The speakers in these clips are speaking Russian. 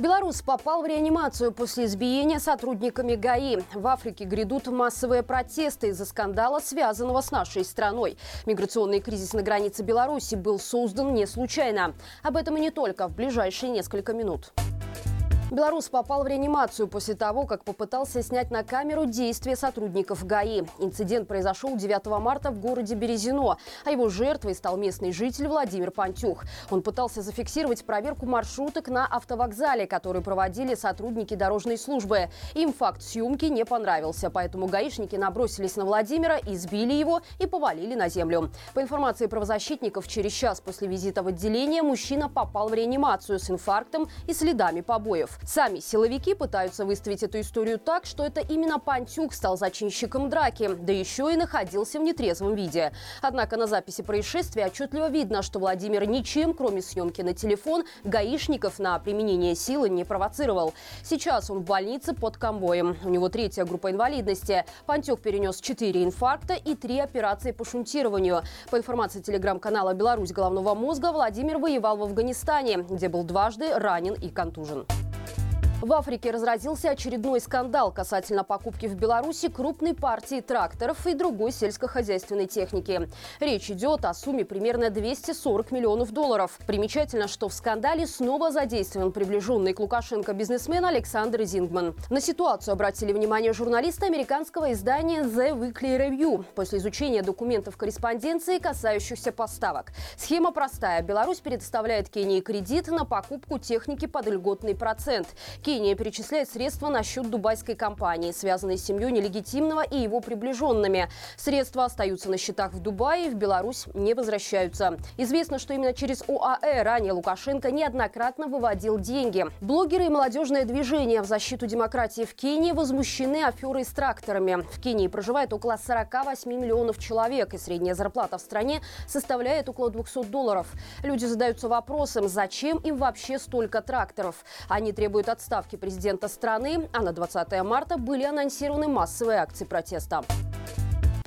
Белорус попал в реанимацию после избиения сотрудниками ГАИ. В Африке грядут массовые протесты из-за скандала, связанного с нашей страной. Миграционный кризис на границе Беларуси был создан не случайно. Об этом и не только в ближайшие несколько минут. Белорус попал в реанимацию после того, как попытался снять на камеру действия сотрудников ГАИ. Инцидент произошел 9 марта в городе Березино, а его жертвой стал местный житель Владимир Пантюх. Он пытался зафиксировать проверку маршруток на автовокзале, которые проводили сотрудники дорожной службы. Им факт съемки не понравился, поэтому гаишники набросились на Владимира, избили его и повалили на землю. По информации правозащитников, через час после визита в отделение мужчина попал в реанимацию с инфарктом и следами побоев. Сами силовики пытаются выставить эту историю так, что это именно Пантюк стал зачинщиком драки, да еще и находился в нетрезвом виде. Однако на записи происшествия отчетливо видно, что Владимир ничем, кроме съемки на телефон, гаишников на применение силы не провоцировал. Сейчас он в больнице под конвоем. У него третья группа инвалидности. Пантюк перенес четыре инфаркта и три операции по шунтированию. По информации телеграм-канала «Беларусь головного мозга», Владимир воевал в Афганистане, где был дважды ранен и контужен. В Африке разразился очередной скандал касательно покупки в Беларуси крупной партии тракторов и другой сельскохозяйственной техники. Речь идет о сумме примерно 240 миллионов долларов. Примечательно, что в скандале снова задействован приближенный к Лукашенко бизнесмен Александр Зингман. На ситуацию обратили внимание журналисты американского издания The Weekly Review после изучения документов корреспонденции, касающихся поставок. Схема простая. Беларусь предоставляет Кении кредит на покупку техники под льготный процент. Кения перечисляет средства на счет дубайской компании, связанной с семьей нелегитимного и его приближенными. Средства остаются на счетах в Дубае в Беларусь не возвращаются. Известно, что именно через ОАЭ ранее Лукашенко неоднократно выводил деньги. Блогеры и молодежное движение в защиту демократии в Кении возмущены аферой с тракторами. В Кении проживает около 48 миллионов человек, и средняя зарплата в стране составляет около 200 долларов. Люди задаются вопросом, зачем им вообще столько тракторов. Они требуют отставки отставки президента страны, а на 20 марта были анонсированы массовые акции протеста.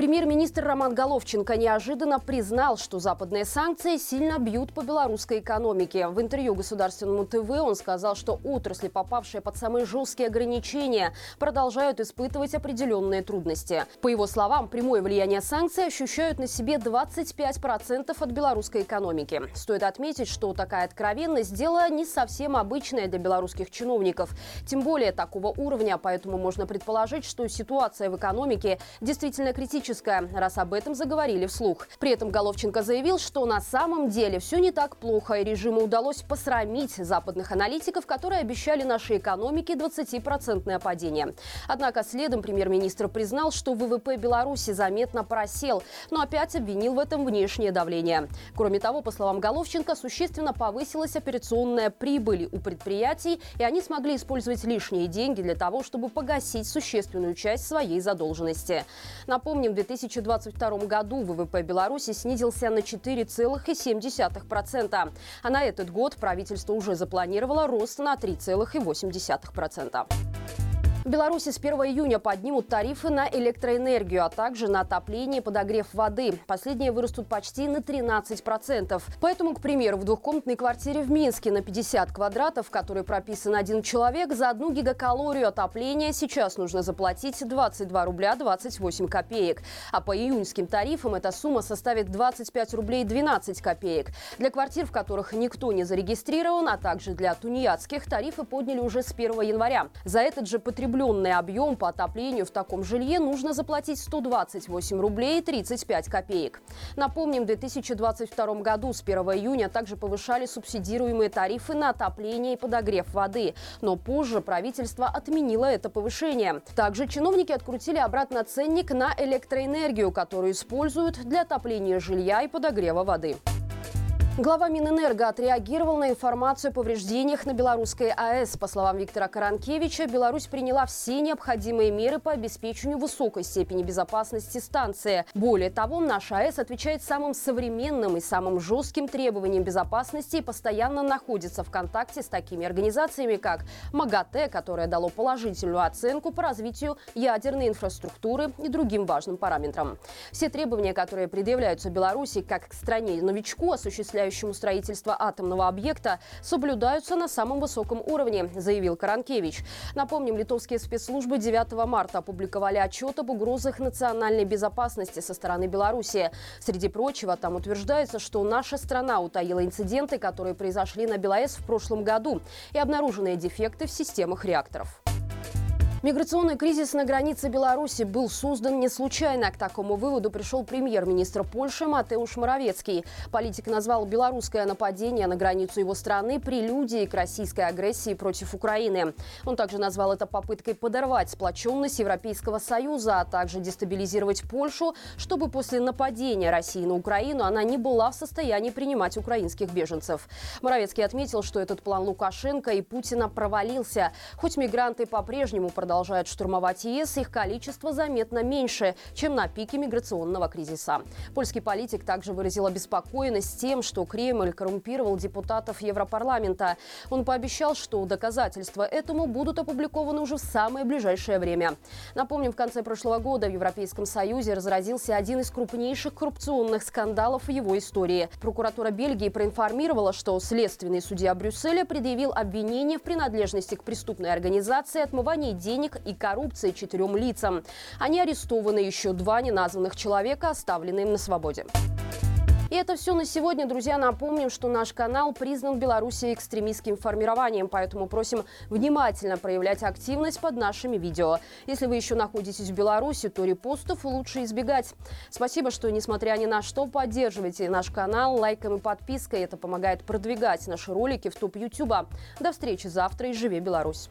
Премьер-министр Роман Головченко неожиданно признал, что западные санкции сильно бьют по белорусской экономике. В интервью государственному ТВ он сказал, что отрасли, попавшие под самые жесткие ограничения, продолжают испытывать определенные трудности. По его словам, прямое влияние санкций ощущают на себе 25% от белорусской экономики. Стоит отметить, что такая откровенность – дело не совсем обычное для белорусских чиновников. Тем более такого уровня, поэтому можно предположить, что ситуация в экономике действительно критическая политическая, раз об этом заговорили вслух. При этом Головченко заявил, что на самом деле все не так плохо, и режиму удалось посрамить западных аналитиков, которые обещали нашей экономике 20% падение. Однако следом премьер-министр признал, что ВВП Беларуси заметно просел, но опять обвинил в этом внешнее давление. Кроме того, по словам Головченко, существенно повысилась операционная прибыль у предприятий, и они смогли использовать лишние деньги для того, чтобы погасить существенную часть своей задолженности. Напомним, в 2022 году ВВП Беларуси снизился на 4,7%. А на этот год правительство уже запланировало рост на 3,8%. В Беларуси с 1 июня поднимут тарифы на электроэнергию, а также на отопление и подогрев воды. Последние вырастут почти на 13%. Поэтому, к примеру, в двухкомнатной квартире в Минске на 50 квадратов, в которой прописан один человек, за одну гигакалорию отопления сейчас нужно заплатить 22 рубля 28 копеек. А по июньским тарифам эта сумма составит 25 рублей 12 копеек. Для квартир, в которых никто не зарегистрирован, а также для тунеядских, тарифы подняли уже с 1 января. За этот же потребитель Укрепленный объем по отоплению в таком жилье нужно заплатить 128 рублей 35 копеек. Напомним, в 2022 году с 1 июня также повышали субсидируемые тарифы на отопление и подогрев воды. Но позже правительство отменило это повышение. Также чиновники открутили обратно ценник на электроэнергию, которую используют для отопления жилья и подогрева воды. Глава Минэнерго отреагировал на информацию о повреждениях на белорусской АЭС. По словам Виктора Каранкевича, Беларусь приняла все необходимые меры по обеспечению высокой степени безопасности станции. Более того, наша АЭС отвечает самым современным и самым жестким требованиям безопасности и постоянно находится в контакте с такими организациями, как МАГАТЭ, которое дало положительную оценку по развитию ядерной инфраструктуры и другим важным параметрам. Все требования, которые предъявляются Беларуси как к стране новичку, осуществляют осуществляющему строительство атомного объекта, соблюдаются на самом высоком уровне, заявил Каранкевич. Напомним, литовские спецслужбы 9 марта опубликовали отчет об угрозах национальной безопасности со стороны Беларуси. Среди прочего, там утверждается, что наша страна утаила инциденты, которые произошли на БелАЭС в прошлом году и обнаруженные дефекты в системах реакторов. Миграционный кризис на границе Беларуси был создан не случайно. К такому выводу пришел премьер-министр Польши Матеуш Моровецкий. Политик назвал белорусское нападение на границу его страны прелюдией к российской агрессии против Украины. Он также назвал это попыткой подорвать сплоченность Европейского Союза, а также дестабилизировать Польшу, чтобы после нападения России на Украину она не была в состоянии принимать украинских беженцев. Моровецкий отметил, что этот план Лукашенко и Путина провалился. Хоть мигранты по-прежнему продолжают продолжают штурмовать ЕС, их количество заметно меньше, чем на пике миграционного кризиса. Польский политик также выразил обеспокоенность тем, что Кремль коррумпировал депутатов Европарламента. Он пообещал, что доказательства этому будут опубликованы уже в самое ближайшее время. Напомним, в конце прошлого года в Европейском Союзе разразился один из крупнейших коррупционных скандалов в его истории. Прокуратура Бельгии проинформировала, что следственный судья Брюсселя предъявил обвинение в принадлежности к преступной организации, отмывании денег денег и коррупции четырем лицам. Они арестованы, еще два неназванных человека оставлены им на свободе. И это все на сегодня, друзья. Напомним, что наш канал признан Беларуси экстремистским формированием, поэтому просим внимательно проявлять активность под нашими видео. Если вы еще находитесь в Беларуси, то репостов лучше избегать. Спасибо, что, несмотря ни на что, поддерживаете наш канал лайком и подпиской. Это помогает продвигать наши ролики в топ Ютуба. До встречи завтра и живи Беларусь!